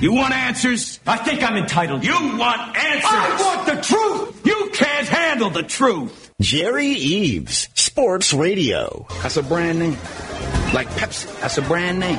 You want answers? I think I'm entitled. You want answers? I want the truth. You can't handle the truth. Jerry Eaves, Sports Radio. That's a brand name. Like Pepsi, that's a brand name.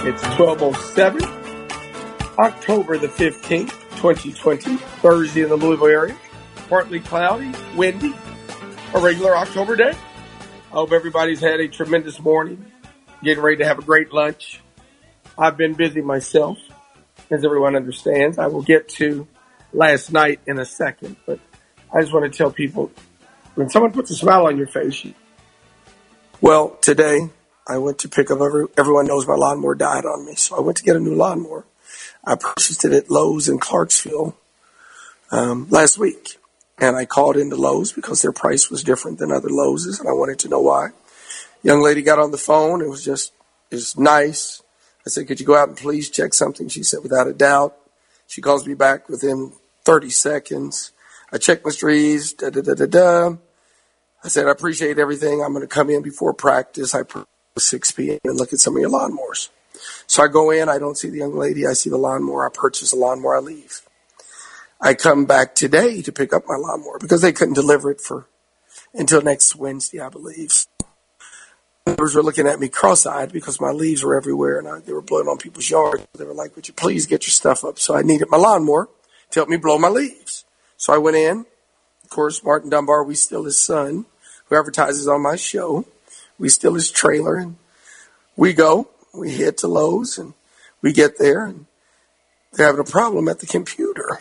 It's 1207, October the 15th, 2020, Thursday in the Louisville area. Partly cloudy, windy, a regular October day. I hope everybody's had a tremendous morning, getting ready to have a great lunch. I've been busy myself, as everyone understands. I will get to last night in a second, but I just want to tell people when someone puts a smile on your face, well, today I went to pick up every, everyone knows my lawnmower died on me. So I went to get a new lawnmower. I purchased it at Lowe's in Clarksville, um, last week. And I called into Lowe's because their price was different than other Lowe's and I wanted to know why. Young lady got on the phone. It was just, it was nice. I said, could you go out and please check something? She said, without a doubt. She calls me back within 30 seconds. I checked my trees, da da da da da. I said, I appreciate everything. I'm going to come in before practice. I 6 p.m. and look at some of your lawnmowers. So I go in, I don't see the young lady, I see the lawnmower, I purchase the lawnmower, I leave. I come back today to pick up my lawnmower because they couldn't deliver it for until next Wednesday, I believe. Neighbors were looking at me cross-eyed because my leaves were everywhere and I, they were blowing on people's yards. They were like, would you please get your stuff up? So I needed my lawnmower to help me blow my leaves. So I went in. Of course, Martin Dunbar, we still his son, who advertises on my show. We steal his trailer and we go, we head to Lowe's and we get there and they're having a problem at the computer.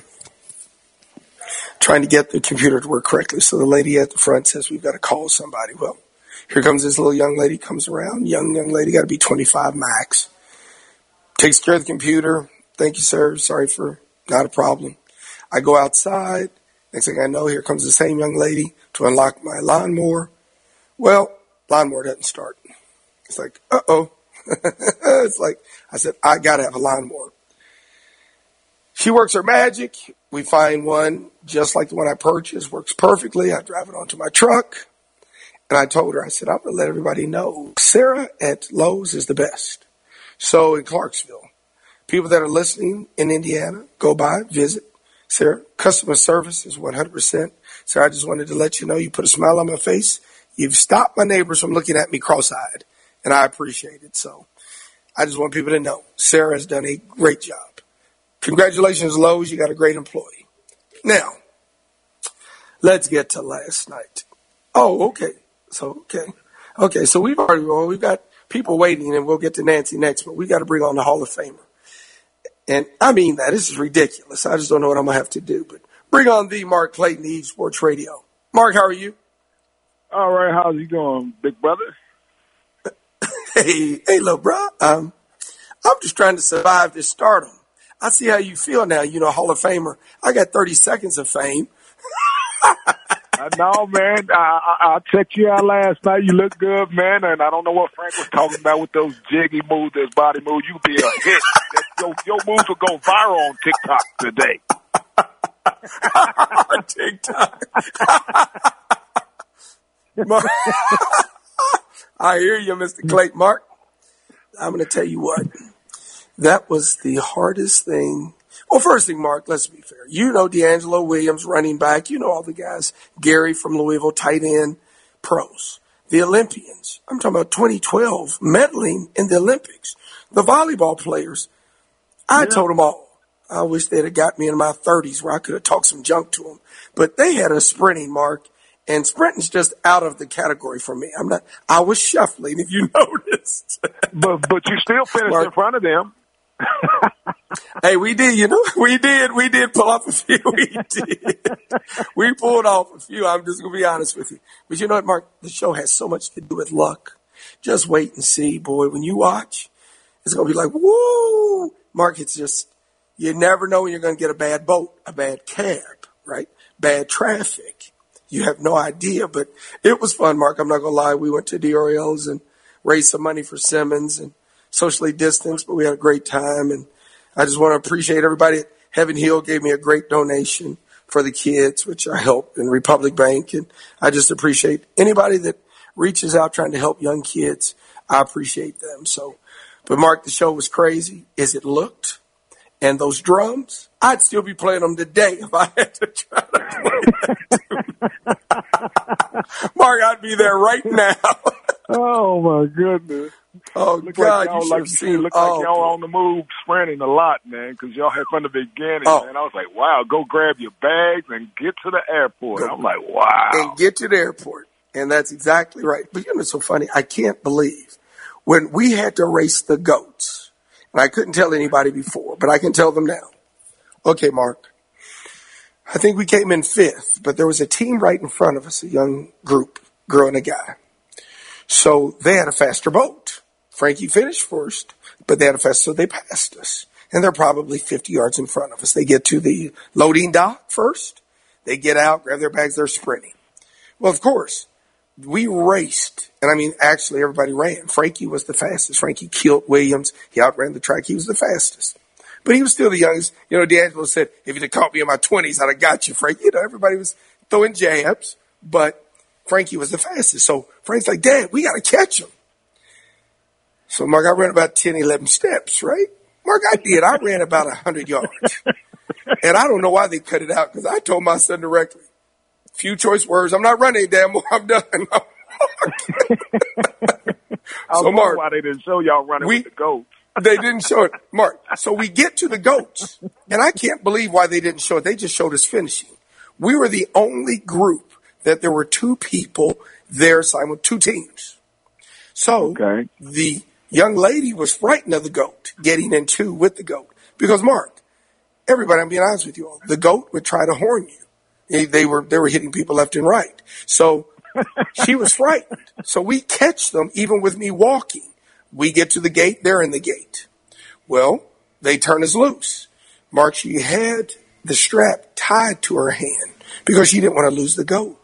Trying to get the computer to work correctly. So the lady at the front says, we've got to call somebody. Well, here comes this little young lady comes around. Young, young lady, got to be 25 max. Takes care of the computer. Thank you, sir. Sorry for not a problem. I go outside. Next thing I know, here comes the same young lady to unlock my lawnmower. Well, lawnmower doesn't start. It's like, uh oh. it's like, I said, I gotta have a lawnmower. She works her magic. We find one just like the one I purchased, works perfectly. I drive it onto my truck. And I told her, I said, I'm going to let everybody know Sarah at Lowe's is the best. So in Clarksville, people that are listening in Indiana, go by, visit. Sarah, customer service is 100%. Sarah, I just wanted to let you know you put a smile on my face. You've stopped my neighbors from looking at me cross-eyed and I appreciate it. So I just want people to know Sarah has done a great job. Congratulations, Lowe's. You got a great employee. Now, let's get to last night. Oh, okay. So, okay. Okay. So we've already, well, we've got people waiting and we'll get to Nancy next, but we got to bring on the Hall of Famer. And I mean that. This is ridiculous. I just don't know what I'm going to have to do, but bring on the Mark Clayton, Eaves Sports Radio. Mark, how are you? All right. How's you doing, big brother? hey, hey, little bro. Um, I'm just trying to survive this stardom. I see how you feel now. You know, Hall of Famer. I got 30 seconds of fame. I know, man. I, I, I checked you out last night. You look good, man. And I don't know what Frank was talking about with those jiggy moves, those body moves. You be a hit. your, your moves will go viral on TikTok today. TikTok. I hear you, Mr. Clay. Mark. I'm going to tell you what. That was the hardest thing. Well, first thing, Mark, let's be fair. You know DeAngelo Williams, running back. You know all the guys. Gary from Louisville, tight end, pros. The Olympians. I'm talking about 2012, medaling in the Olympics. The volleyball players. I Yeah. told them all. I wish they'd have got me in my 30s where I could have talked some junk to them. But they had a sprinting mark, and sprinting's just out of the category for me. I'm not. I was shuffling, if you noticed. But but you still finished Mark. in front of them. hey, we did. You know, we did. We did pull off a few. We did. we pulled off a few. I'm just gonna be honest with you. But you know what, Mark? The show has so much to do with luck. Just wait and see, boy. When you watch, it's gonna be like, woo! Mark, it's just you never know when you're gonna get a bad boat, a bad cab, right? Bad traffic. You have no idea, but it was fun, Mark. I'm not gonna lie. We went to DRL's and raised some money for Simmons and socially distanced, but we had a great time. And I just want to appreciate everybody. Heaven Hill gave me a great donation for the kids, which I helped in Republic Bank. And I just appreciate anybody that reaches out trying to help young kids. I appreciate them. So, but Mark, the show was crazy as it looked. And those drums, I'd still be playing them today if I had to try to play that. Mark, I'd be there right now. Oh my goodness! Oh Look God, like you y'all like have you seen. look oh, like y'all on the move, sprinting a lot, man. Because y'all had fun the beginning, Oh. man. I was like, wow, go grab your bags and get to the airport. Go. I'm like, wow. and get to the airport. And that's exactly right. But you know, it's so funny. I can't believe when we had to race the goats, and I couldn't tell anybody before, but I can tell them now. Okay, Mark. I think we came in fifth, but there was a team right in front of us, a young group, girl and a guy. So they had a faster boat. Frankie finished first, but they had a fast, so they passed us. And they're probably 50 yards in front of us. They get to the loading dock first. They get out, grab their bags, they're sprinting. Well, of course, we raced, and I mean, actually, everybody ran. Frankie was the fastest. Frankie killed Williams. He outran the track. He was the fastest. But he was still the youngest. You know, DeAngelo said, if you'd have caught me in my 20s, I'd have got you, Frank. You know, everybody was throwing jabs, but Frankie was the fastest. So Frank's like, Dad, we got to catch him. So, Mark, I ran about 10, 11 steps, right? Mark, I did. I ran about 100 yards. and I don't know why they cut it out because I told my son directly, few choice words. I'm not running damn more. I'm done. I was so, Mark, why they didn't show y'all running we- with the goats. they didn't show it, Mark. So we get to the goats, and I can't believe why they didn't show it. They just showed us finishing. We were the only group that there were two people there, simul two teams. So Okay. the young lady was frightened of the goat getting in two with the goat because Mark, everybody, I'm being honest with you all, the goat would try to horn you. They, they were they were hitting people left and right. So she was frightened. So we catch them even with me walking. We get to the gate, they're in the gate. Well, they turn us loose. Mark, she had the strap tied to her hand because she didn't want to lose the goat.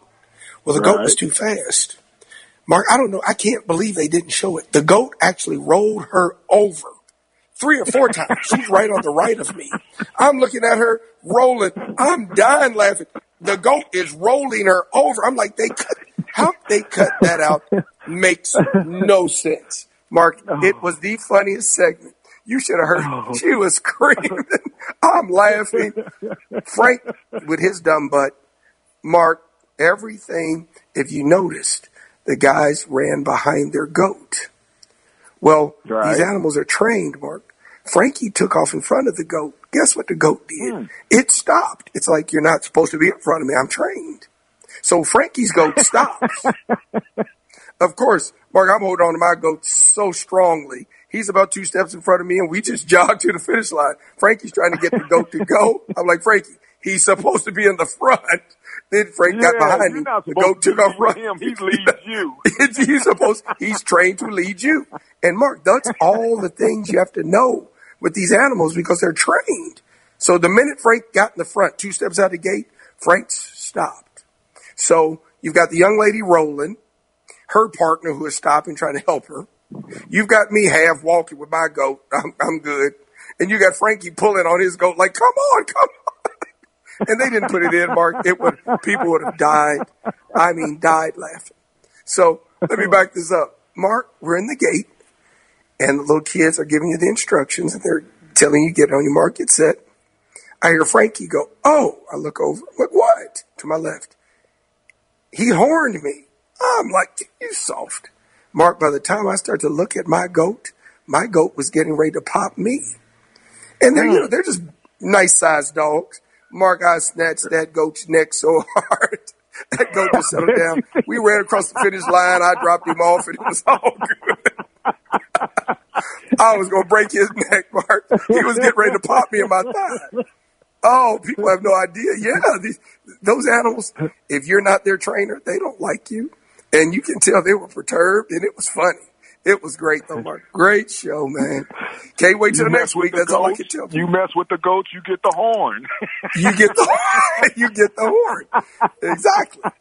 Well, the goat was too fast. Mark, I don't know. I can't believe they didn't show it. The goat actually rolled her over three or four times. She's right on the right of me. I'm looking at her rolling. I'm dying laughing. The goat is rolling her over. I'm like, they cut, how they cut that out makes no sense. Mark, oh. it was the funniest segment. You should have heard. Oh. She was screaming. I'm laughing. Frank, with his dumb butt, Mark, everything, if you noticed, the guys ran behind their goat. Well, Right. these animals are trained, Mark. Frankie took off in front of the goat. Guess what the goat did? Hmm. It stopped. It's like you're not supposed to be in front of me. I'm trained. So Frankie's goat stops. of course, Mark, I'm holding on to my goat so strongly. He's about two steps in front of me and we just jogged to the finish line. Frankie's trying to get the goat to go. I'm like, Frankie, he's supposed to be in the front. Then Frank got behind him. The goat to took off running. him. He leads you. he's supposed he's trained to lead you. And Mark, that's all the things you have to know with these animals because they're trained. So the minute Frank got in the front, two steps out of the gate, Frank's stopped. So you've got the young lady rolling, her partner who is stopping, trying to help her. You've got me half walking with my goat. I'm, I'm good. And you got Frankie pulling on his goat like, come on, come on. And they didn't put it in, Mark. It would, people would have died. I mean, died laughing. So let me back this up. Mark, we're in the gate and the little kids are giving you the instructions and they're telling you get on your mark, get set. I hear Frankie go, oh, I look over. I'm like, what? To my left. He horned me. I'm like, you soft. Mark, by the time I start to look at my goat, my goat was getting ready to pop me. And they're, you know, mm. they're just nice sized dogs. Mark, I snatched that goat's neck so hard. that goat just settled down. We ran across the finish line. I dropped him off and it was all good. I was going to break his neck, Mark. He was getting ready to pop me in my thigh. Oh, people have no idea. Yeah, these, those animals, if you're not their trainer, they don't like you. And you can tell they were perturbed and it was funny. It was great though, Mark. Great show, man. Can't wait till You next week. the That's all I can tell you. You mess with the goats, you get the horn. you get the horn you get the horn. Exactly.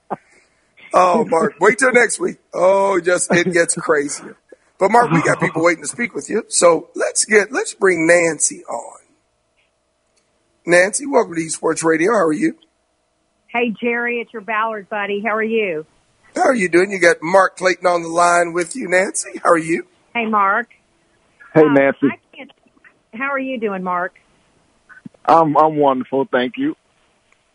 Oh, Mark, wait till next week. Oh, just it gets crazier. But Mark, we got people waiting to speak with you. So let's get let's bring Nancy on. Nancy, welcome to Esports Radio. How are you? Hey, Jerry, it's your Ballard buddy. How are you? How are you doing? You got Mark Clayton on the line with you, Nancy. How are you? Hey, Mark. Hey, Um, Nancy. I can't, how are you doing, Mark? I'm I'm wonderful, thank you.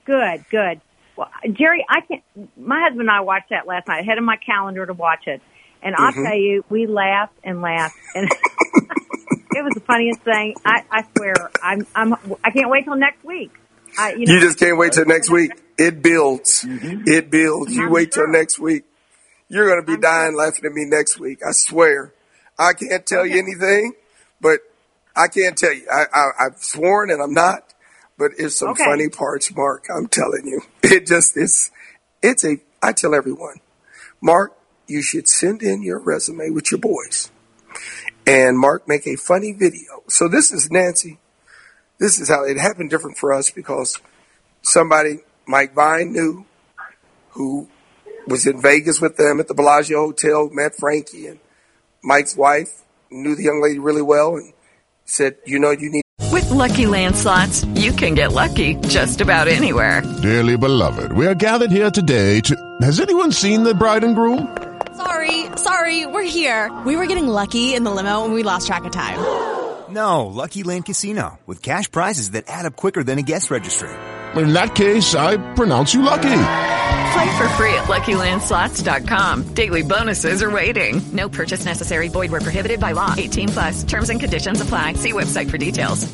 Good, good. Well, Jerry, I can't. My husband and I watched that last night. I had in my calendar to watch it, and I'll Mhm. tell you, we laughed and laughed, and it was the funniest thing. I, I swear, I'm, I'm, I can't wait till next week. I, you, know, You just can't wait till next week. It builds. It builds. You wait till next week. You're going to be dying laughing at me next week. I swear. I can't tell you anything, but I can't tell you. I, I, I've sworn and I'm not, but it's some Okay. funny parts, Mark. I'm telling you. It just it's, It's a, I tell everyone, Mark, you should send in your resume with your boys and Mark make a funny video. So this is Nancy. This is how it happened different for us because somebody Mike Vine knew who was in Vegas with them at the Bellagio Hotel, met Frankie and Mike's wife, knew the young lady really well and said, you know, you need With Lucky Land slots, you can get lucky just about anywhere. Dearly beloved, we are gathered here today to. Has anyone seen the bride and groom? Sorry, sorry, we're here. We were getting lucky in the limo and we lost track of time. No, Lucky Land Casino with cash prizes that add up quicker than a guest registry. In that case, I pronounce you lucky. Play for free at LuckyLandSlots.com. Daily bonuses are waiting. No purchase necessary. Void where prohibited by law. 18 plus. Terms and conditions apply. See website for details.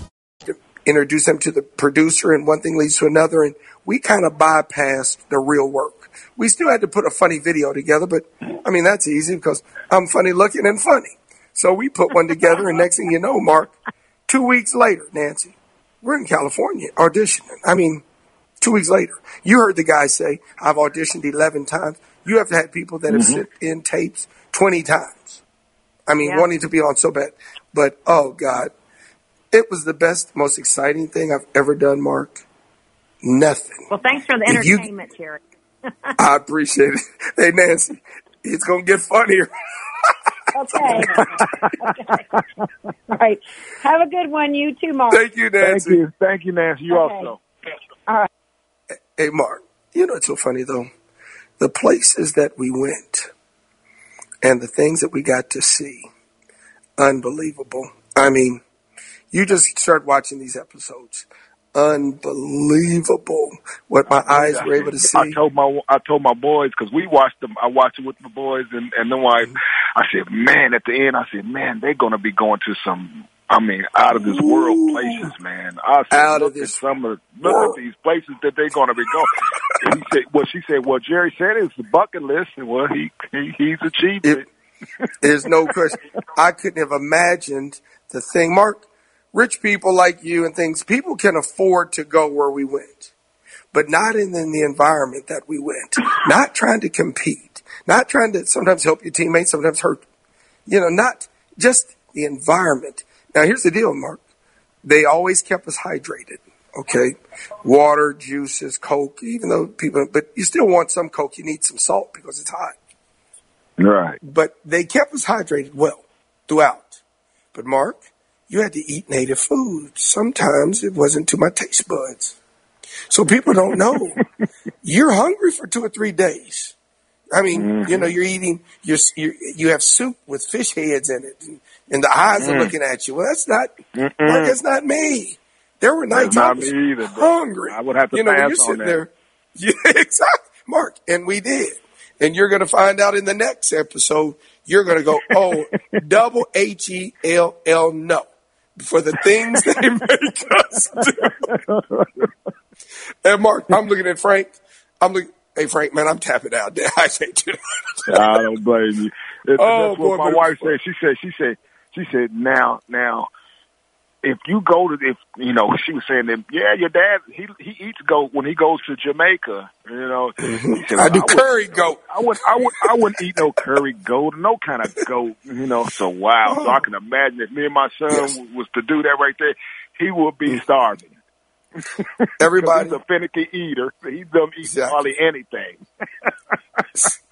introduce them to the producer and one thing leads to another and we kind of bypassed the real work. We still had to put a funny video together, but I mean, that's easy because I'm funny looking and funny. So we put one together and next thing you know, Mark, two weeks later, Nancy, we're in California auditioning. I mean, two weeks later, you heard the guy say, I've auditioned 11 times. You have to had people that have mm-hmm. sent in tapes 20 times. I mean, Yeah. wanting to be on so bad. But oh God, it was the best, most exciting thing I've ever done, Mark. Nothing. well, thanks for the If you- entertainment, Jerry. I appreciate it. Hey, Nancy, it's going to get funnier. Okay. okay. All right. Have a good one. You too, Mark. Thank you, Thank Nancy. you, thank you, Nancy. You Okay. also. All right. Hey, Mark, you know, it's so funny, though. The places that we went and the things that we got to see, unbelievable. I mean, you just start watching these episodes. Unbelievable what my eyes were able to see. I told my I told my boys because we watched them. I watched it with my boys, and and then I mm-hmm. I said, man, at the end, I said, man, they're gonna be going to some. I mean, out of this world places, man. I said, Out of this some of look world. at these places that they're gonna be going. And he said, well, she said, well, Jerry said it's the bucket list, and well, he, he he's achieved It- it. There's no question. I couldn't have imagined the thing. Mark, rich people like you and things, people can afford to go where we went, but not in, in the environment that we went. Not trying to compete, not trying to sometimes help your teammates, sometimes hurt. You know, not just the environment. Now, here's the deal, Mark. They always kept us hydrated. Okay, water, juices, Coke. Even though people, but you still want some Coke. You need some salt because it's hot Right. but they kept us hydrated well throughout. But Mark, you had to eat native food. Sometimes it wasn't to my taste buds. So people don't know. you're hungry for two or three days. I mean, you know, mm-hmm. you're eating, you're, you you have soup with fish heads in it, and, and the eyes are mm. looking at you. Well, that's not, Mark, that's not me. There were nights I was either, hungry. I would have to you know, pass you're on sitting that. there. Yeah, exactly, Mark, and we did. And you're going to find out in the next episode. You're going to go, oh, double H E L L no. For the things they make us do. and Mark, I'm looking at Frank. I'm looking. Hey Frank, man, I'm tapping out there. I can't do that. I don't blame you. It, Oh, that's what my wife said. She said, she said, she said, now, now, if you go to, if you know, she was saying that, yeah, your dad, he he eats goat when he goes to Jamaica. You know, said, I do would- curry goat. I would, I would, I wouldn't eat no curry goat, no kind of goat. You know, so wow. So I can imagine if me and my son Yes. was to do that right there, he would be starving. Everybody, He's a finicky eater. He doesn't eat Exactly. hardly anything.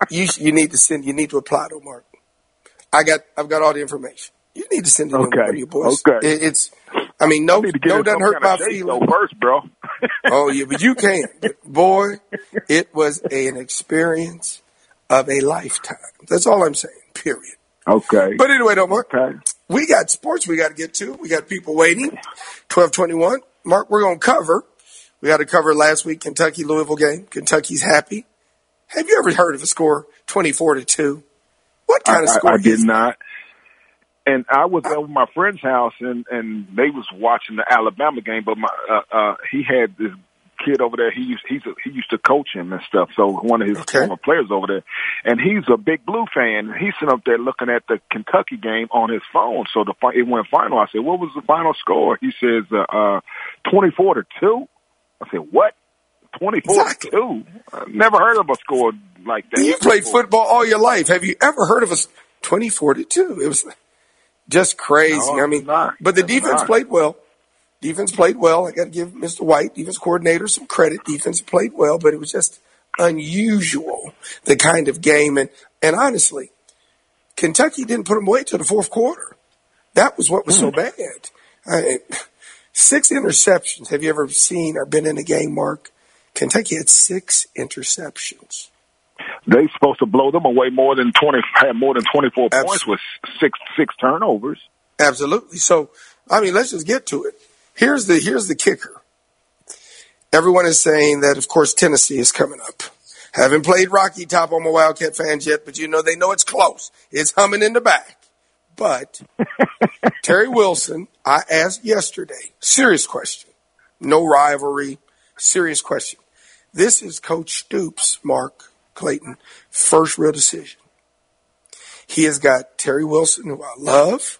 you you need to send. You need to apply to Mark. I got. I've got all the information. You need to send it to Okay. of your boys. Okay. It, it's. I mean, no, I to no doesn't hurt my feelings. first, bro. Oh yeah, but you can't, Boy, it was an experience of a lifetime. That's all I'm saying. Period. Okay. But anyway, though, Mark, Okay. we got sports we got to get to. We got people waiting. Twelve twenty one. Mark, we're going to cover. We got to cover last week Kentucky Louisville game. Kentucky's happy. Have you ever heard of a score twenty four to two? What kind of score I, I did not. And I was over at my friend's house, and and they was watching the Alabama game. But my uh, uh he had this kid over there. He used he's a, he used to coach him and stuff. So one of his Okay. former players over there, and he's a big blue fan. He's sitting up there looking at the Kentucky game on his phone. So the it went final. I said, "What was the final score?" He says, uh, uh twenty four to two." I said, "What?" Twenty four Exactly. to two. I never heard of a score like that. You played football all your life. Have you ever heard of a twenty four to two? It was just crazy. No, I mean, not. but the It's defense not. played well. Defense played well. I got to give Mr. White, defense coordinator, some credit. Defense played well, but it was just unusual the kind of game. And and honestly, Kentucky didn't put them away till the fourth quarter. That was what was so hmm. bad. I, six interceptions. Have you ever seen or been in a game, Mark? Kentucky had six interceptions. They supposed to blow them away more than twenty, had more than twenty four points with six six turnovers. Absolutely. So, I mean, let's just get to it. Here's the here's the kicker. Everyone is saying that, of course, Tennessee is coming up. Haven't played Rocky Top on my Wildcat fans yet, but you know they know it's close. It's humming in the back. But Terry Wilson, I asked yesterday, serious question, no rivalry, serious question. This is Coach Stoops, Mark Clayton, first real decision. He has got Terry Wilson, who I love,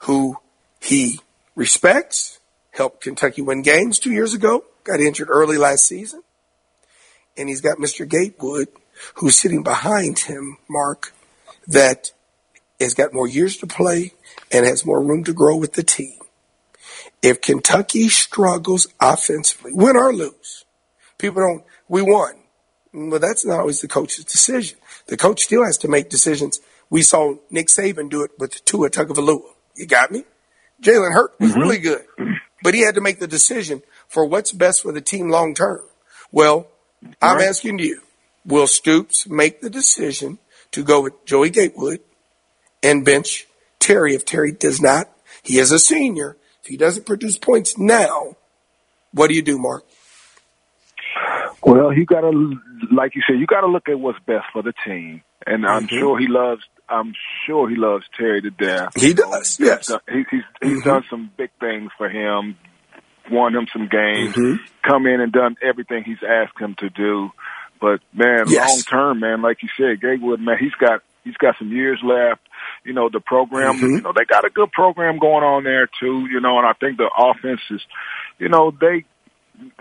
who he respects, helped Kentucky win games two years ago, got injured early last season. And he's got Mr. Gatewood, who's sitting behind him, Mark, that has got more years to play and has more room to grow with the team. If Kentucky struggles offensively, win or lose, people don't, we won. Well, that's not always the coach's decision. The coach still has to make decisions. We saw Nick Saban do it with Tua Tagovailoa. You got me? Jalen Hurts was really mm-hmm. good, but he had to make the decision for what's best for the team long term. Well, I'm Right. asking you, will Stoops make the decision to go with Joey Gatewood and bench Terry if Terry does not? He is a senior. If he doesn't produce points now, what do you do, Mark? Well, you got to, like you said, you got to look at what's best for the team. And I'm Mhm. sure he loves. I'm sure he loves Terry to death. He does, yes. He's he's, he's done some big things for him. Won him some games. Mhm. Come in and done everything he's asked him to do. But man, Yes. long term, man, like you said, Gatewood, man, he's got he's got some years left. You know, the program, Mhm. you know, they got a good program going on there too. You know, and I think the offense is, you know, they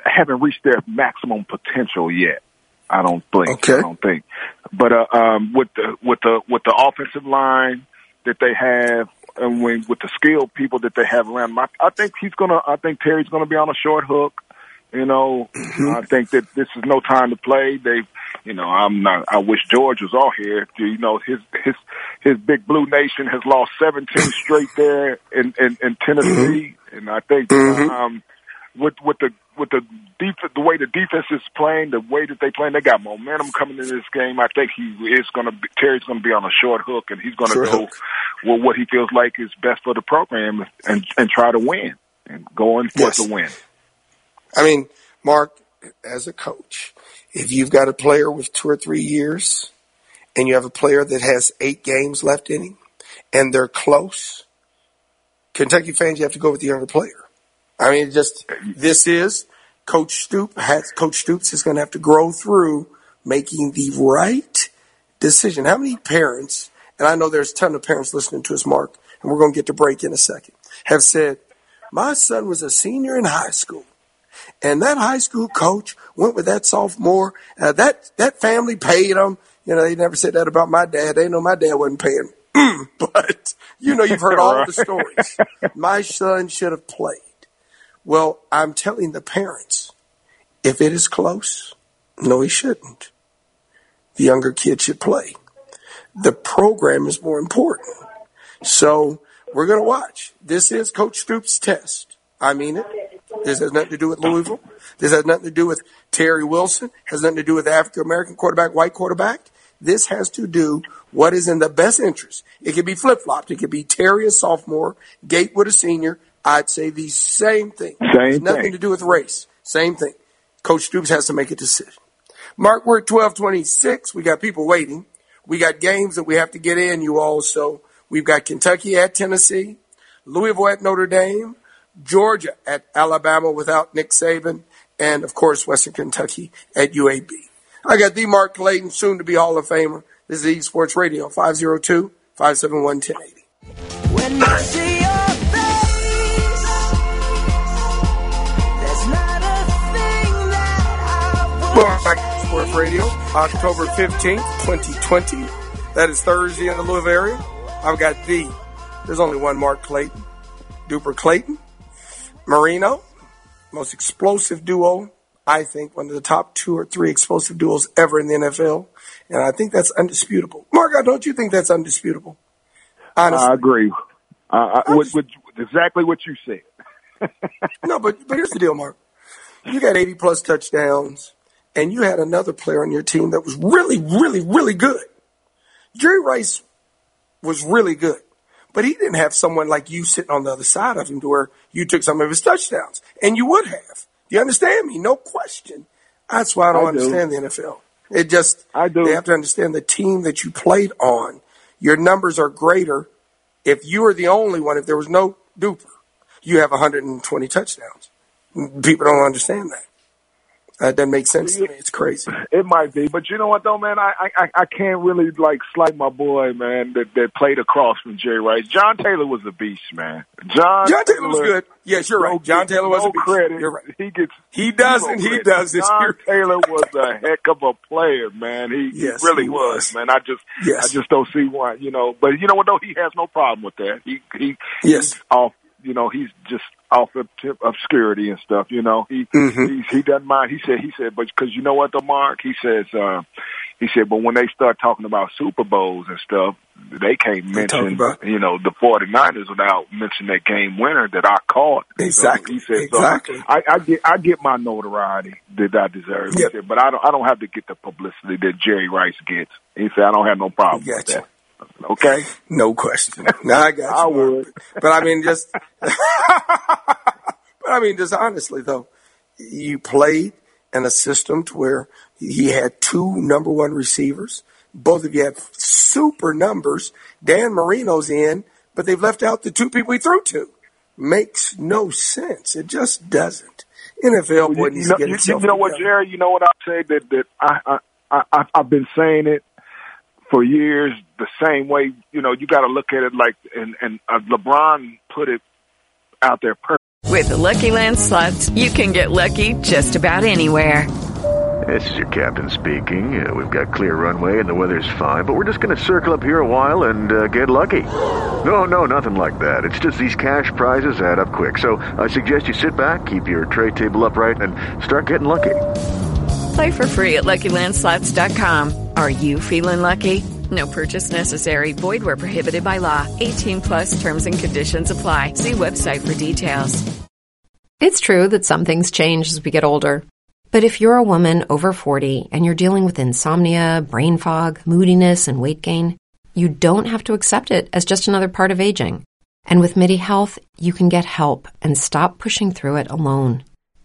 haven't reached their maximum potential yet. I don't think. Okay. I don't think. But uh, um, with the with the with the offensive line that they have, and when, with the skilled people that they have around, him, I, I think he's gonna. I think Terry's gonna be on a short hook. You know, I think that this is no time to play. They, you know, I'm not. I wish George was all here. You know, his his his big blue nation has lost 17 straight there in in, in Tennessee, and I think Mhm. um, with with the with the def- the way the defense is playing, the way that they playing, they got momentum coming into this game. I think he is going to Terry's going to be on a short hook, and he's going to go hook. with what he feels like is best for the program and and try to win and going for Yes. to win. I mean, Mark, as a coach, if you've got a player with two or three years and you have a player that has eight games left in him and they're close, Kentucky fans, you have to go with the younger player. I mean, just this is Coach Stoop has Coach Stoops is going to have to grow through making the right decision. How many parents, and I know there's a ton of parents listening to us, Mark, and we're going to get to break in a second, have said, my son was a senior in high school. And that high school coach went with that sophomore. Uh, that that family paid him. You know, they never said that about my dad. They know my dad wasn't paying. but you know, you've heard all the stories. My son should have played. Well, I'm telling the parents, if it is close, no, he shouldn't. The younger kid should play. The program is more important. So we're going to watch. This is Coach Stoops' test. I mean it. This has nothing to do with Louisville. This has nothing to do with Terry Wilson. Has nothing to do with African American quarterback, white quarterback. This has to do what is in the best interest. It could be flip flopped. It could be Terry a sophomore, Gatewood a senior. I'd say the same thing. Same Nothing thing. to do with race. Same thing. Coach Stoops has to make a decision. Mark, we're at 1226. We got people waiting. We got games that we have to get in, you all. So we've got Kentucky at Tennessee, Louisville at Notre Dame, Georgia at Alabama without Nick Saban, and of course Western Kentucky at UAB. I got the Mark Clayton, soon to be Hall of Famer. This is E Sports Radio, 502 571 1080. Welcome back to Sports Radio, October 15th, 2020. That is Thursday in the Louisville area. I've got the, there's only one Mark Clayton, Duper Clayton, Marino, most explosive duo, I think, one of the top two or three explosive duos ever in the NFL. And I think that's undisputable. Mark, don't you think that's undisputable? Honestly. I agree. Uh, I, with, with exactly what you said. no, but but here's the deal, Mark. You got 80 plus touchdowns, and you had another player on your team that was really, really, really good. Jerry Rice was really good, but he didn't have someone like you sitting on the other side of him to where you took some of his touchdowns, and you would have. Do you understand me? No question. That's why I don't I do. understand the NFL. It just I do. They have to understand the team that you played on. Your numbers are greater if you were the only one. If there was no duper, you have 120 touchdowns. People don't understand that. That doesn't make sense to me. It's crazy. It might be, but you know what though, man? I I I can't really like slight my boy, man, that that played across from Jerry Rice. John Taylor was a beast, man. John John Taylor was good. Yes, you're right. John Taylor was no a beast. credit. You're right. He gets He does zero and he does it. John Taylor was a heck of a player, man. He, Yes, he really he was, was. man. I just Yes. I just don't see why, you know. But you know what though? He has no problem with that. He he Yes. he's off. You know, he's just off of tip obscurity and stuff. You know, he Mhm. he's, he doesn't mind. He said he said, but because you know what, the Mark, he says. uh he said, but when they start talking about Super Bowls and stuff, they can't mention, you know, the 49ers without mentioning that game winner that I caught. Exactly. So he said, so Exactly. I, I get, I get my notoriety that I deserve. He Yep. said, but I don't, I don't have to get the publicity that Jerry Rice gets. He said, I don't have no problem with that. Okay. No question. No, I got you. I would. But I mean, just, but I mean, just honestly though, you played in a system to where he had two number one receivers. Both of you have super numbers. Dan Marino's in, but they've left out the two people he threw to. Makes no sense. It just doesn't. NFL boy you, needs you know, to get you, you know what. Jerry? You know what I say that that I, I I I've been saying it for years the same way. You know, you got to look at it like and and uh, LeBron put it out there perfect. With the Lucky Land slots, you can get lucky just about anywhere. This is your captain speaking. Uh, we've got clear runway and the weather's fine, but we're just going to circle up here a while and uh, get lucky. No, no, nothing like that. It's just these cash prizes add up quick. So I suggest you sit back, keep your tray table upright, and start getting lucky. Play for free at LuckyLandSlots.com. Are you feeling lucky? No purchase necessary. Void where prohibited by law. 18 plus terms and conditions apply. See website for details. It's true that some things change as we get older. But if you're a woman over 40 and you're dealing with insomnia, brain fog, moodiness, and weight gain, you don't have to accept it as just another part of aging. And with MIDI Health, you can get help and stop pushing through it alone.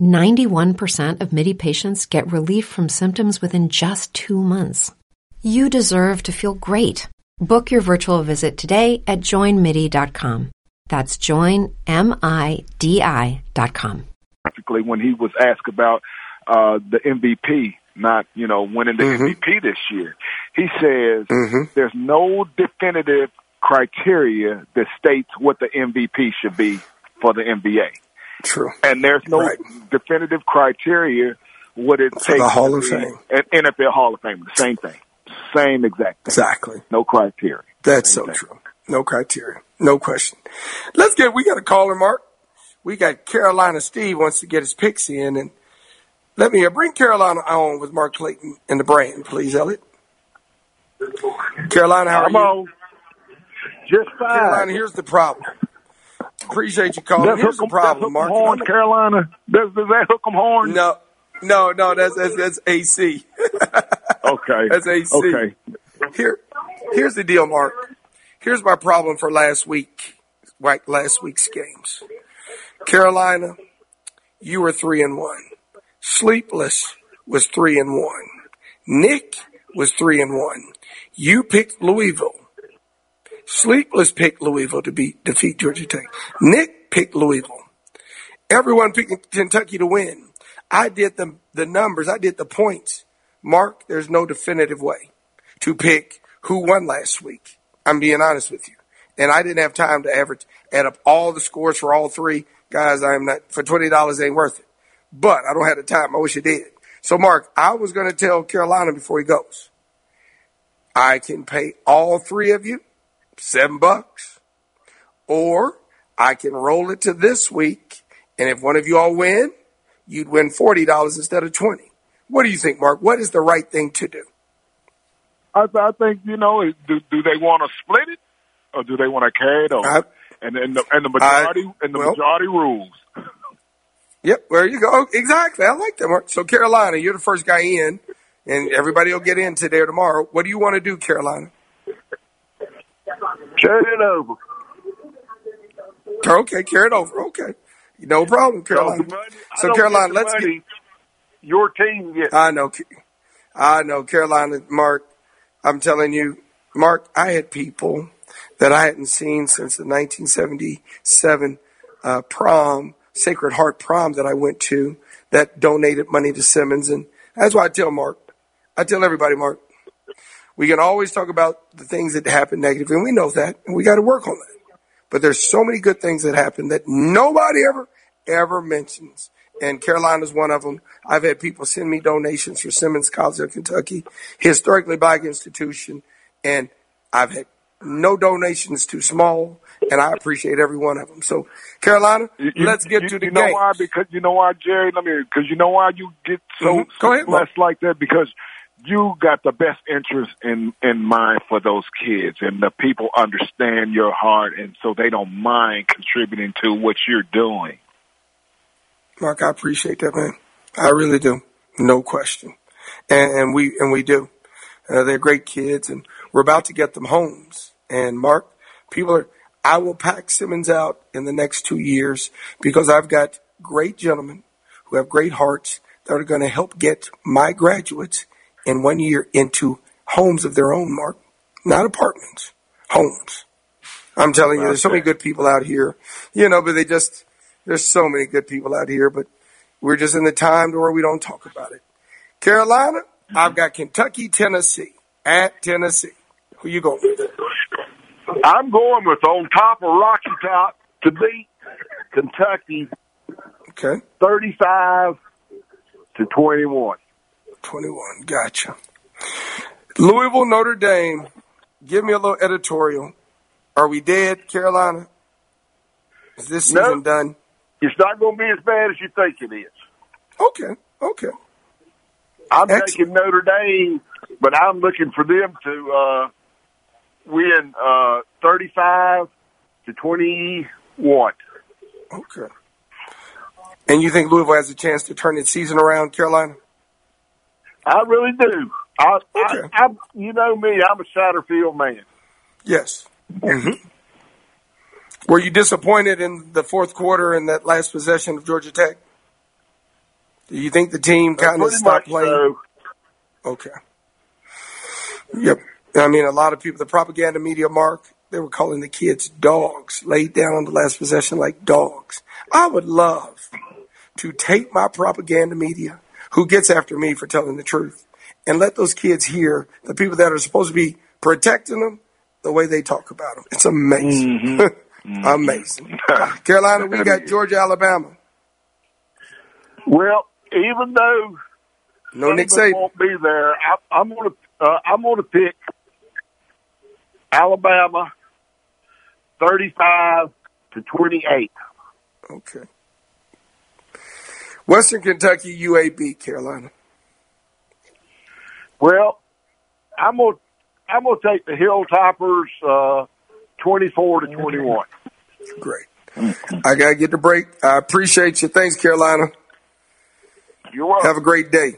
91% of MIDI patients get relief from symptoms within just two months. You deserve to feel great. Book your virtual visit today at joinmidi.com. That's joinmidi.com. Practically, when he was asked about uh, the MVP, not you know winning the Mm-hmm. MVP this year, he says there's no definitive criteria that states what the MVP should be for the NBA. True. And there's no Right. definitive criteria what it For takes the Hall to of Fame. an NFL Hall of Fame. The same thing. Same exact thing. Exactly. No criteria. That's so true. No criteria. No question. Let's get, we got a caller, Mark. We got Carolina Steve wants to get his picks in. And let me uh, bring Carolina on with Mark Clayton and the brand, please, Elliot. Carolina, how are I'm you? on. Just fine. Carolina, here's the problem. Appreciate you calling. That's Here's the hook 'em- problem, Mark. horn, Carolina. Does, does that hook 'em horn? No, no, no. That's that's, that's AC. Okay. That's AC. Okay. Here, here's the deal, Mark. Here's my problem for last week, like last week's games. Carolina, you were three and one. Sleepless was three and one. Nick was three and one. You picked Louisville. Sleepless picked Louisville to beat defeat Georgia Tech. Nick picked Louisville. Everyone picked Kentucky to win. I did the the numbers. I did the points. Mark, there's no definitive way to pick who won last week. I'm being honest with you. And I didn't have time to average add up all the scores for all three. Guys, I'm not for twenty dollars ain't worth it. But I don't have the time. I wish I did. So Mark, I was gonna tell Carolina before he goes. I can pay all three of you seven bucks. Or I can roll it to this week, and if one of you all win, you'd win forty dollars instead of twenty. What do you think, Mark? What is the right thing to do? I, I think you know. Do, do they want to split it, or do they want to carry it over? and and the, and the majority and the well- majority rules. Yep, there you go. Exactly. I like that, Mark. So Carolina, you're the first guy in, and everybody will get in today or tomorrow. What do you want to do, Carolina? Carry it over. Okay, carry it over. Okay, no problem, Carolina. the money- I So don't Carolina, get the let's get. money. Your team gets. I know, I know, Carolina, Mark. I'm telling you, Mark. I had people that I hadn't seen since the 1977 uh, prom, Sacred Heart prom that I went to, that donated money to Simmons, and that's why I tell Mark. I tell everybody, Mark. We can always talk about the things that happen negatively, and we know that, and we got to work on that. But there's so many good things that happen that nobody ever, ever mentions. And Carolina's one of them. I've had people send me donations for Simmons College of Kentucky, historically black institution, and I've had no donations too small, and I appreciate every one of them. So, Carolina, You- let's get you, to the game. you know game. why? Because you know why, Jerry. Let me. Because you know why you get so Mhm. Go ahead, blessed like that. Because you got the best interest in in mind for those kids, and the people understand your heart, and so they don't mind contributing to what you're doing. Mark, I appreciate that, man. I really do. No question. And, and we, and we do. Uh, they're great kids and we're about to get them homes. And Mark, people are, I will pack Simmons out in the next two years because I've got great gentlemen who have great hearts that are going to help get my graduates in one year into homes of their own, Mark. Not apartments, homes. I'm telling you, there's so many good people out here, you know, but they just, there's so many good people out here, but we're just in the time to where we don't talk about it. Carolina, I've got Kentucky, Tennessee, at Tennessee. Who you going with? I'm going with on top of Rocky Top to beat Kentucky. Okay. 35 to 21. 21. Gotcha. Louisville, Notre Dame. Give me a little editorial. Are we dead, Carolina? Is this season No. done? It's not going to be as bad as you think it is. Okay. Okay. I'm Excellent. taking Notre Dame, but I'm looking for them to uh, win uh, 35 to 21. Okay. And you think Louisville has a chance to turn its season around, Carolina? I really do. I, I, I, you know me, I'm a Satterfield man. Yes. Mm-hmm. Were you disappointed in the fourth quarter in that last possession of Georgia Tech? Do you think the team kind of stopped much playing? Okay. Yep. I mean, a lot of people, the propaganda media, Mark, they were calling the kids dogs, laid down on the last possession like dogs. I would love to take my propaganda media, who gets after me for telling the truth, and let those kids hear the people that are supposed to be protecting them the way they talk about them. It's amazing. amazing. Carolina, we got Georgia, Alabama. Well, even though No Nick Sullivan Saban. won't be there, I, I'm going to uh, I'm going to pick Alabama 35 to 28. Okay. Western Kentucky, UAB, Carolina. Well, I'm going to I'm to take the Hilltoppers uh, 24 to 21. Great. I got to get the break. I appreciate you. Thanks, Carolina. You're welcome. Have a great day.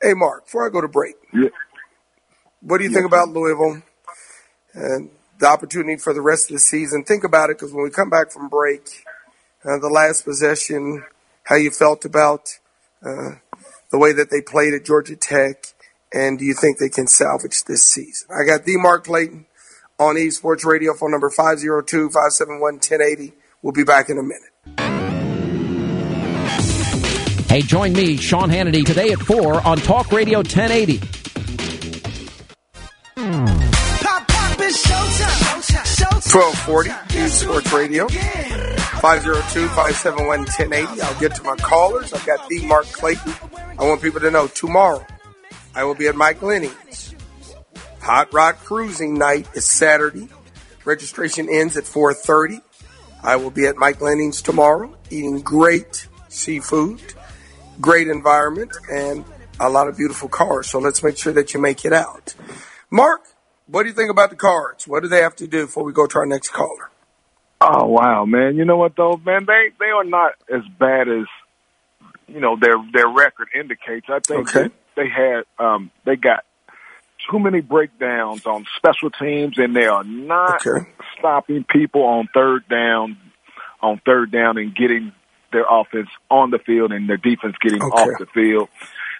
Hey, Mark, before I go to break, Yeah. what do you think about Louisville and the opportunity for the rest of the season? Think about it because when we come back from break, uh, the last possession, how you felt about uh, the way that they played at Georgia Tech, and do you think they can salvage this season? I got the Mark Clayton on eSports Radio, phone number 502 571 1080. We'll be back in a minute. Hey, join me, Sean Hannity, today at 4 on Talk Radio 1080. Pop, pop, it's showtime. Showtime. 1240 eSports Radio. 502-571-1080. I'll get to my callers. I've got the Mark Clayton. I want people to know tomorrow I will be at Mike Linnig's. Hot Rod Cruising Night is Saturday. Registration ends at 4.30. I will be at Mike Linnig's tomorrow eating great seafood, great environment, and a lot of beautiful cars. So let's make sure that you make it out. Mark, what do you think about the cards? What do they have to do before we go to our next caller? Oh wow, man! You know what though, man? They they are not as bad as you know their their record indicates. I think Okay. they, they had um they got too many breakdowns on special teams, and they are not Okay. stopping people on third down, on third down, and getting their offense on the field and their defense getting Okay. off the field.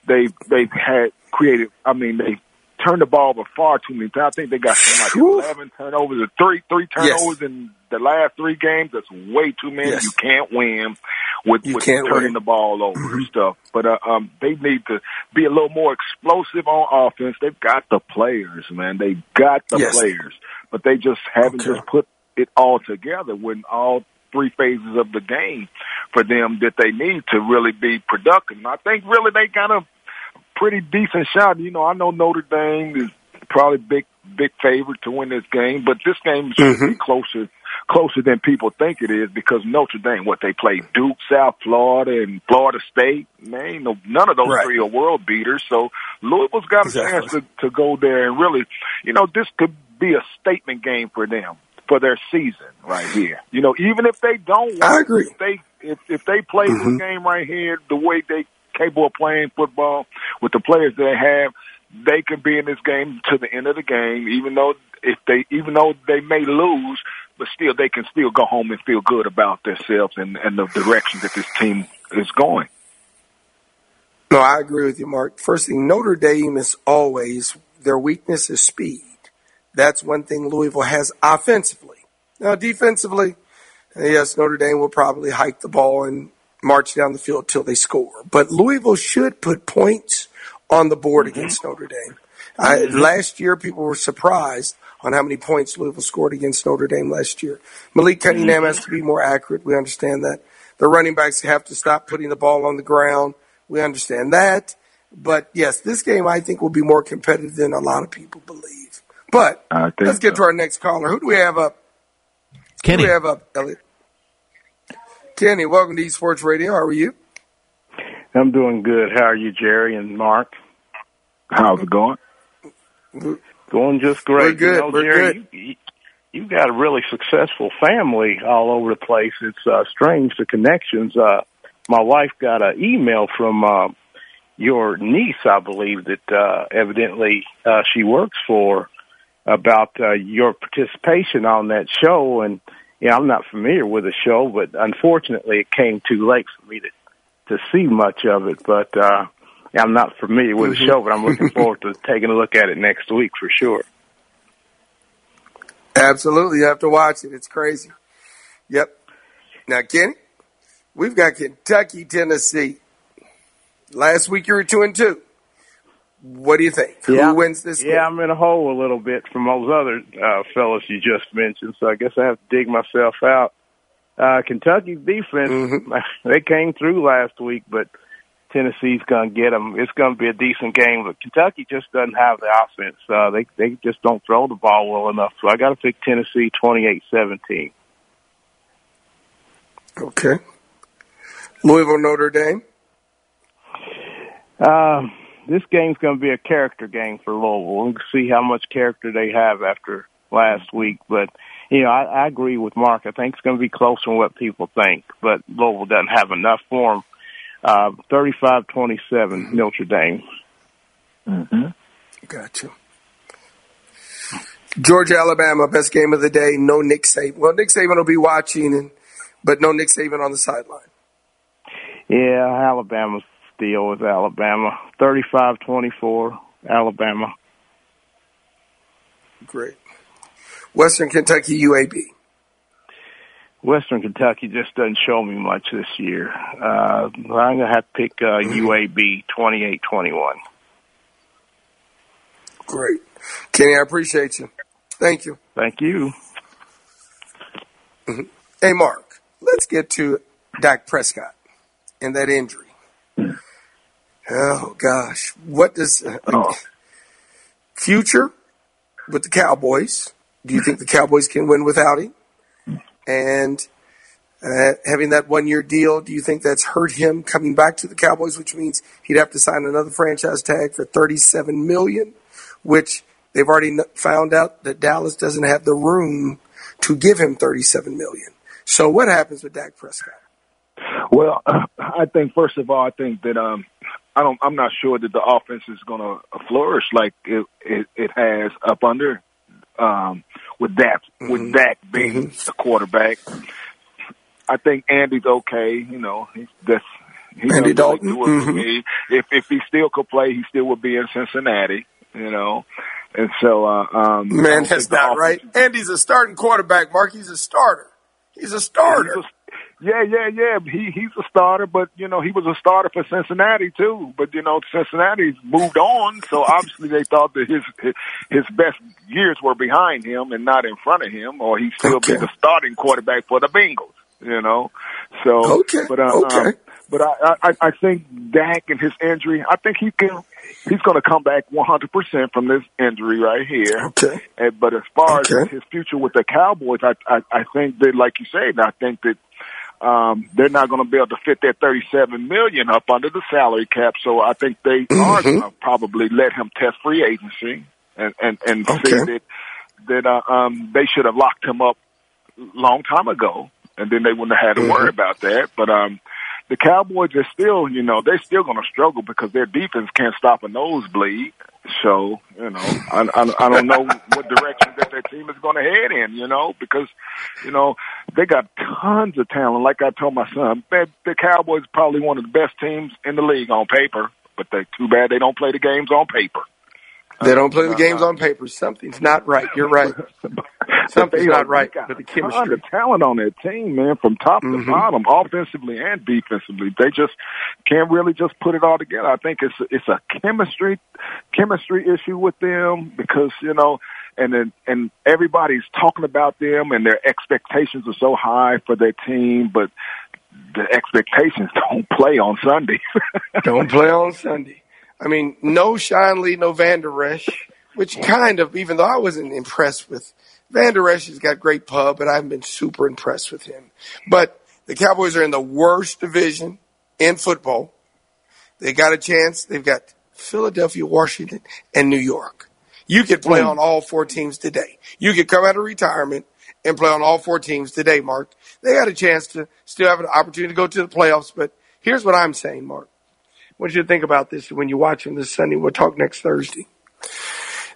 They they've had created. I mean, they turned the ball over far too many times. I think they got something like eleven turnovers or three three Yes. turnovers in the last three games. That's way too many. Yes. You can't win with, You with can't turning win. the ball over and stuff. But uh, um, they need to be a little more explosive on offense. They've got the players, man. They've got the Yes. players, but they just haven't Okay. just put it all together when all three phases of the game for them that they need to really be productive. And I think really they kind a pretty decent shot. You know, I know Notre Dame is probably big big favorite to win this game, but this game should Mm-hmm. be closer closer than people think it is because Notre Dame, what they play, Duke, South Florida, and Florida State, man, ain't no, none of those Right. three are world beaters. So Louisville's got a Exactly. chance to, to go there and really, you know, this could be a statement game for them for their season right here. You know, even if they don't, win, I agree. If they if if they play Mhm. this game right here the way they capable of playing football with the players that they have, they can be in this game to the end of the game. Even though if they even though they may lose, but still they can still go home and feel good about themselves and and the direction that this team is going. No, I agree with you, Mark. First thing, Notre Dame is always their weakness is speed. That's one thing Louisville has offensively. Now, defensively, yes, Notre Dame will probably hike the ball and march down the field till they score. But Louisville should put points on the board mm-hmm. against Notre Dame. I, mm-hmm. last year, people were surprised on how many points Louisville scored against Notre Dame last year. Malik Cunningham has to be more accurate. We understand that. The running backs have to stop putting the ball on the ground. We understand that. But yes, this game I think will be more competitive than a lot of people believe. But let's get to our next caller. Who do we have up? Kenny. Who do we have up, Elliot? Kenny, welcome to Esports Radio. How are you? I'm doing good. How are you, Jerry and Mark? How's it going? Going just great. We're good. You know, We're Jerry, good. You, you got a really successful family all over the place. It's uh, strange the connections. Uh, my wife got an email from uh, your niece, I believe, that uh, evidently uh, she works for about uh, your participation on that show. And yeah, I'm not familiar with the show, but unfortunately, it came too late for me to to see much of it. But uh, yeah, I'm not familiar with Mm-hmm. the show, but I'm looking forward to taking a look at it next week for sure. Absolutely. You have to watch it. It's crazy. Yep. Now, Kenny, we've got Kentucky, Tennessee. Last week you were two and two. What do you think? Yeah. Who wins this Yeah, I'm in a hole a little bit from those other uh, fellas you just mentioned, so I guess I have to dig myself out. Uh, Kentucky's defense, Mm-hmm. they came through last week, but Tennessee's going to get them. It's going to be a decent game, but Kentucky just doesn't have the offense. Uh, they they just don't throw the ball well enough. So I got to pick Tennessee 28-17. Okay. Louisville, Notre Dame. Um, this game's going to be a character game for Louisville. We'll see how much character they have after last week. But, you know, I, I agree with Mark. I think it's going to be closer than what people think. But Louisville doesn't have enough for them. Uh, 35-27, Notre Dame. Mm-hmm. Gotcha. Georgia, Alabama, best game of the day. No Nick Saban. Well, Nick Saban will be watching, and but no Nick Saban on the sideline. Yeah, Alabama's still is Alabama. 35-24, Alabama. Great. Western Kentucky, UAB. Western Kentucky just doesn't show me much this year. Uh, I'm going to have to pick uh, UAB 28-21. Great. Kenny, I appreciate you. Thank you. Thank you. Mhm. Hey, Mark, let's get to Dak Prescott and that injury. Oh, gosh. What does uh, future with the Cowboys? Do you think the Cowboys can win without him? And uh, having that one year deal, do you think that's hurt him coming back to the Cowboys, which means he'd have to sign another franchise tag for 37 million, which they've already found out that Dallas doesn't have the room to give him 37 million. So what happens with Dak Prescott? Well, I think first of all, I think that um, I don't. I'm not sure that the offense is going to flourish like it, it it has up under um, with Dak with Dak being the quarterback. I think Andy's okay. You know, he's that's he Andy Dalton? really do it for Mhm. me. If if he still could play, he still would be in Cincinnati. You know, and so uh, um, Man, that's not right. Andy's a starting quarterback, Mark. He's a starter. He's a starter. Yeah, yeah, yeah. He he's a starter, but you know he was a starter for Cincinnati too. But you know Cincinnati's moved on, so obviously they thought that his his, his best years were behind him and not in front of him, or he'd still be the starting quarterback for the Bengals. You know, so Okay, but uh, okay. um, but I, I I think Dak and his injury, I think he can. He's going to come back 100% from this injury right here. Okay. And, but as far as his future with the Cowboys, I, I, I think that, like you said, I think that um, they're not going to be able to fit that 37 million up under the salary cap. So I think they are Mm-hmm. going to probably let him test free agency and and and see that that uh, um, they should have locked him up long time ago, and then they wouldn't have had to worry Mm-hmm. about that. But um, the Cowboys are still, you know, they're still going to struggle because their defense can't stop a nosebleed. So, you know, I, I, I don't know what direction that their team is going to head in, you know, because, you know, they got tons of talent. Like I told my son, the Cowboys probably one of the best teams in the league on paper, but they too bad they don't play the games on paper. They don't play the games on paper. Something's not right. You're right. Something's not right with the chemistry. of talent on that team, man, from top Mhm. to bottom, offensively and defensively. They just can't really just put it all together. I think it's it's a chemistry chemistry issue with them because you know, and then and everybody's talking about them and their expectations are so high for their team, but the expectations don't play on Sunday. Don't play on Sunday. I mean, no Sean Lee, no Vander Esch, which kind of, even though I wasn't impressed with Vander Esch, has got great pub, but I haven't been super impressed with him. But the Cowboys are in the worst division in football. They got a chance. They've got Philadelphia, Washington, and New York. You could play Mm. on all four teams today. You could come out of retirement and play on all four teams today, Mark. They got a chance to still have an opportunity to go to the playoffs, but here's what I'm saying, Mark. I want you think about this when you watch them this Sunday. We'll talk next Thursday.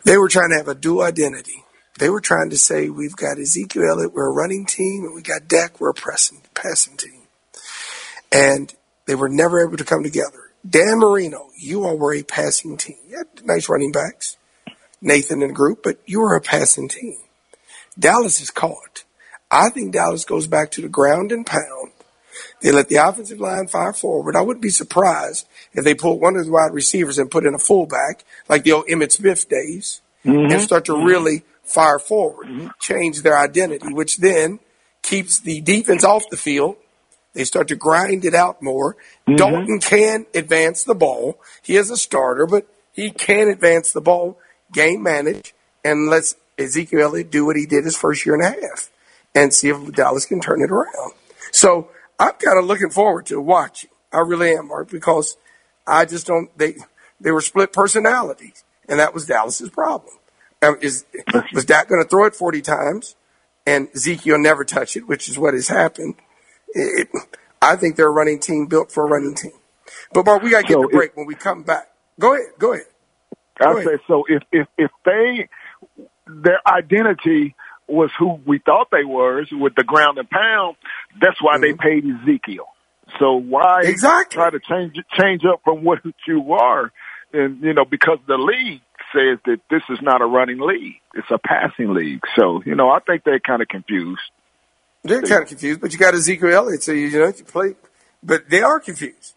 They were trying to have a dual identity. They were trying to say we've got Ezekiel Elliott, we're a running team, and we got Dak, we're a pressing, passing team. And they were never able to come together. Dan Marino, you all were a passing team. You had nice running backs, Nathan and group, but you were a passing team. Dallas is caught. I think Dallas goes back to the ground and pound. They let the offensive line fire forward. I wouldn't be surprised if they pulled one of the wide receivers and put in a fullback, like the old Emmitt Smith days, Mhm. and mm-hmm. start to mm-hmm. really fire forward, mm-hmm. change their identity, which then keeps the defense off the field. They start to grind it out more. Dalton can advance the ball. He is a starter, but he can advance the ball, game manage, and let's Ezekiel Elliott do what he did his first year and a half and see if Dallas can turn it around. So I'm kind of looking forward to watching. I really am, Mark, because I just don't. They they were split personalities, and that was Dallas's problem. Um, is was Dak going to throw it 40 times, and Ezekiel never touch it, which is what has happened. It, I think they're a running team built for a running team. But Mark, we got to get So the break when we come back. Go ahead. Go ahead. I say so. If if if they their identity was who we thought they were with the ground and pound, that's why they mm-hmm. paid Ezekiel. So why exactly try to change change up from what you are? And you know because the league says that this is not a running league; it's a passing league. So you know I think they're kind of confused. They're kind of confused, but you got Ezekiel Elliott, so you, you know you play. But they are confused.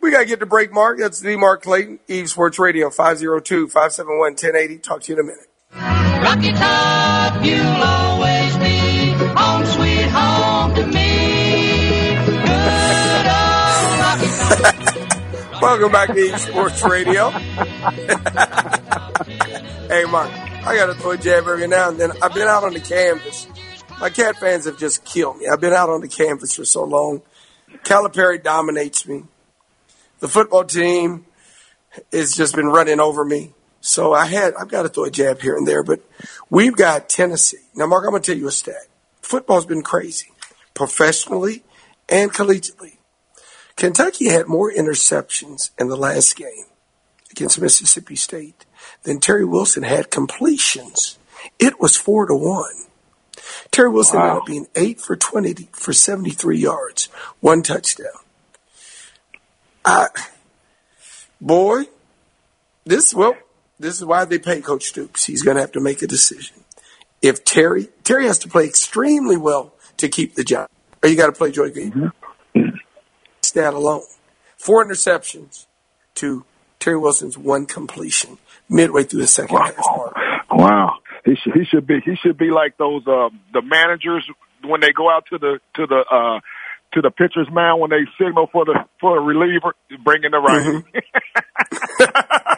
We got to get the break, Mark. That's the Mark Clayton, Eaves Sports Radio, 502-571-1080. Talk to you in a minute. Rocky Top, you'll always be home sweet home to me. Good old Rocky Top. Welcome back to Eaves Sports Radio. hey, Mark, I got a jab every now and then. I've been out on the canvas. My cat fans have just killed me. I've been out on the canvas for so long. Calipari dominates me. The football team has just been running over me. So I had, I've got to throw a jab here and there, but we've got Tennessee. Now, Mark, I'm going to tell you a stat. Football's been crazy, professionally and collegiately. Kentucky had more interceptions in the last game against Mississippi State than Terry Wilson had completions. It was four to one. Terry Wilson Wow. ended up being eight for 20 for 73 yards, one touchdown. I, boy, this, well, this is why they pay Coach Stoops. He's going to have to make a decision. If Terry, Terry has to play extremely well to keep the job. Or you got to play Joy Gator. Stat alone. Four interceptions to Terry Wilson's one completion midway through the second half. Wow, he should he should be he should be like those uh, the managers when they go out to the to the uh, to the pitcher's mound when they signal for the for a reliever, bring in the right.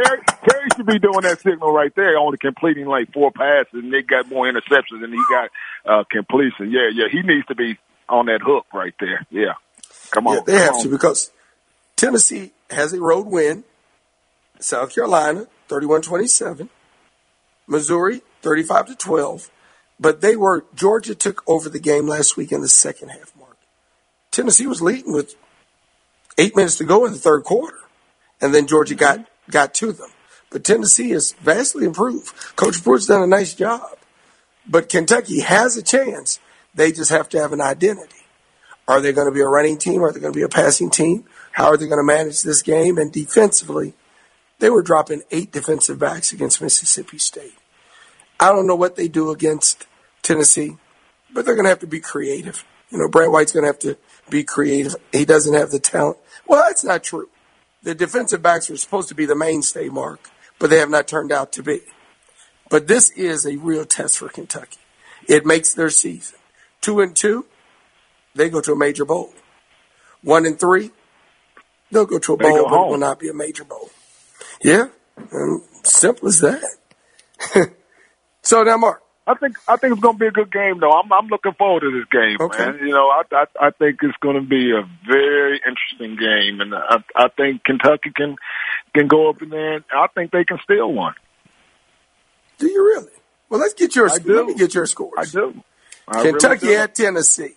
Terry, Terry should be doing that signal right there, only completing like four passes, and they got more interceptions than he got uh, completion. Yeah, yeah, he needs to be on that hook right there. Yeah, come on, Yeah, they come have on. to because Tennessee has a road win. South Carolina, 31-27. Missouri, 35 to 12. But they were, Georgia took over the game last week in the second half, Mark. Tennessee was leading with eight minutes to go in the third quarter. And then Georgia got, got to them. But Tennessee has vastly improved. Coach Pruitt's done a nice job. But Kentucky has a chance. They just have to have an identity. Are they going to be a running team? Are they going to be a passing team? How are they going to manage this game? And defensively, they were dropping eight defensive backs against Mississippi State. I don't know what they do against Tennessee, but they're going to have to be creative. You know, Brad White's going to have to be creative. He doesn't have the talent. Well, that's not true. The defensive backs were supposed to be the mainstay, Mark, but they have not turned out to be. But this is a real test for Kentucky. It makes their season. Two and two, they go to a major bowl. One and three, they'll go to a bowl, but it will not be a major bowl. Yeah, simple as that. so now, Mark, I think I think it's going to be a good game, though. I'm I'm looking forward to this game, Okay. man. You know, I I, I think it's going to be a very interesting game, and I I think Kentucky can can go up in there. And I think they can steal one. Do you really? Well, let's get your let me get your scores. I do. I Kentucky really do. at Tennessee.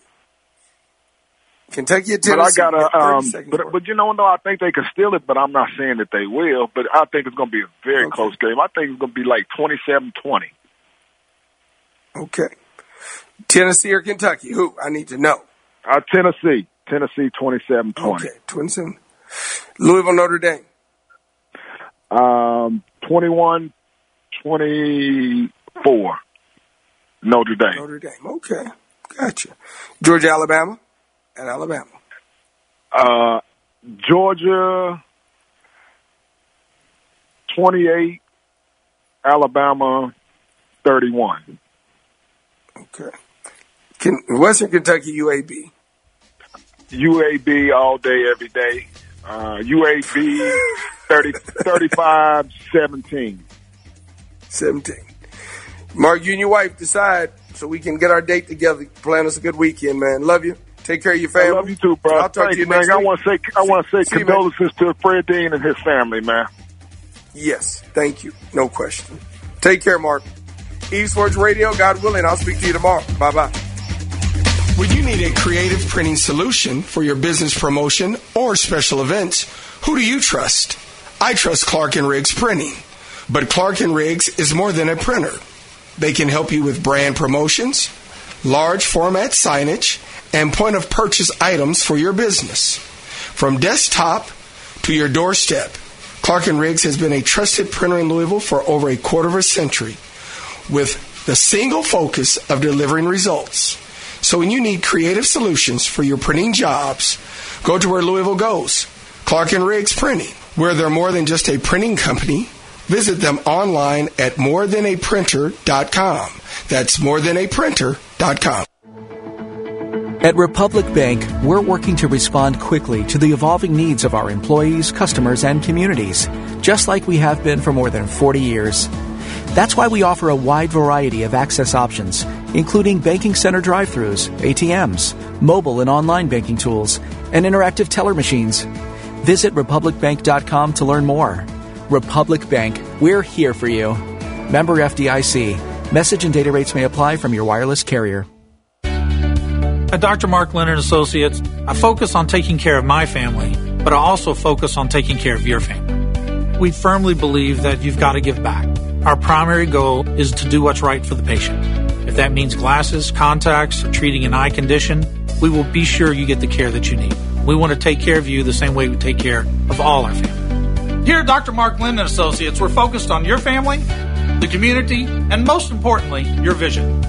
Kentucky at Tennessee. But I got a um, but, but you know, no, I think they can steal it, but I'm not saying that they will. But I think it's going to be a very close game. I think it's going to be like 27-20. Okay. Tennessee or Kentucky? Who? I need to know. Uh, Tennessee, Tennessee, 27-20. Okay, 27. Louisville, Notre Dame. Um, 21, 24. Notre Dame. Notre Dame. Okay, gotcha. Georgia, Alabama, at Alabama. Uh, Georgia, 28, Alabama, 31. Okay. Can, Western Kentucky, UAB. UAB all day, every day. Uh, UAB 30, 35, 17. 17. Mark, you and your wife decide so we can get our date together. Plan us a good weekend, man. Love you. Take care of your family. I love you too, bro. I'll talk Thanks, to you man. next I want to say, I want to say See you, condolences to Fred Dean and his family, man. Yes, thank you. No question. Take care, Mark. Esports Radio, God willing, I'll speak to you tomorrow. Bye bye. When you need a creative printing solution for your business promotion or special events, who do you trust? I trust Clark and Riggs Printing. But Clark and Riggs is more than a printer. They can help you with brand promotions, large format signage, and point of purchase items for your business. From desktop to your doorstep, Clark and Riggs has been a trusted printer in Louisville for over a quarter of a century with the single focus of delivering results. So when you need creative solutions for your printing jobs, go to where Louisville goes. Clark and Riggs Printing, where they're more than just a printing company. Visit them online at morethanaprinter.com. That's morethanaprinter.com. At Republic Bank, we're working to respond quickly to the evolving needs of our employees, customers, and communities, just like we have been for more than 40 years. That's why we offer a wide variety of access options, including banking center drive throughs, ATMs, mobile and online banking tools, and interactive teller machines. Visit RepublicBank.com to learn more. Republic Bank, we're here for you. Member FDIC. Message and data rates may apply from your wireless carrier. At Dr. Mark Leonard Associates, I focus on taking care of my family, but I also focus on taking care of your family. We firmly believe that you've got to give back. Our primary goal is to do what's right for the patient. If that means glasses, contacts, treating an eye condition, we will be sure you get the care that you need. We want to take care of you the same way we take care of all our family. Here at Dr. Mark Linden Associates, we're focused on your family, the community, and most importantly, your vision.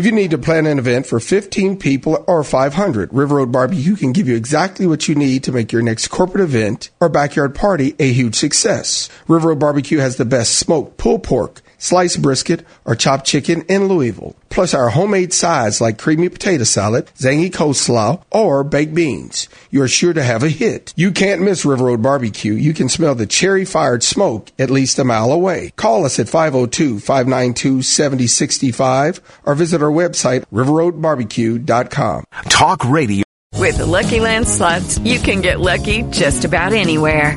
If you need to plan an event for 15 people or 500, River Road Barbecue can give you exactly what you need to make your next corporate event or backyard party a huge success. River Road Barbecue has the best smoked pulled pork, sliced brisket, or chopped chicken in Louisville, plus our homemade sides like creamy potato salad, zangy coleslaw, or baked beans. You are sure to have a hit. You can't miss River Road Barbecue. You can smell the cherry fired smoke at least a mile away. Call us at 502-592-7065 or visit our website, riverroadbarbecue.com. Talk radio. With the Lucky Land slots, you can get lucky just about anywhere.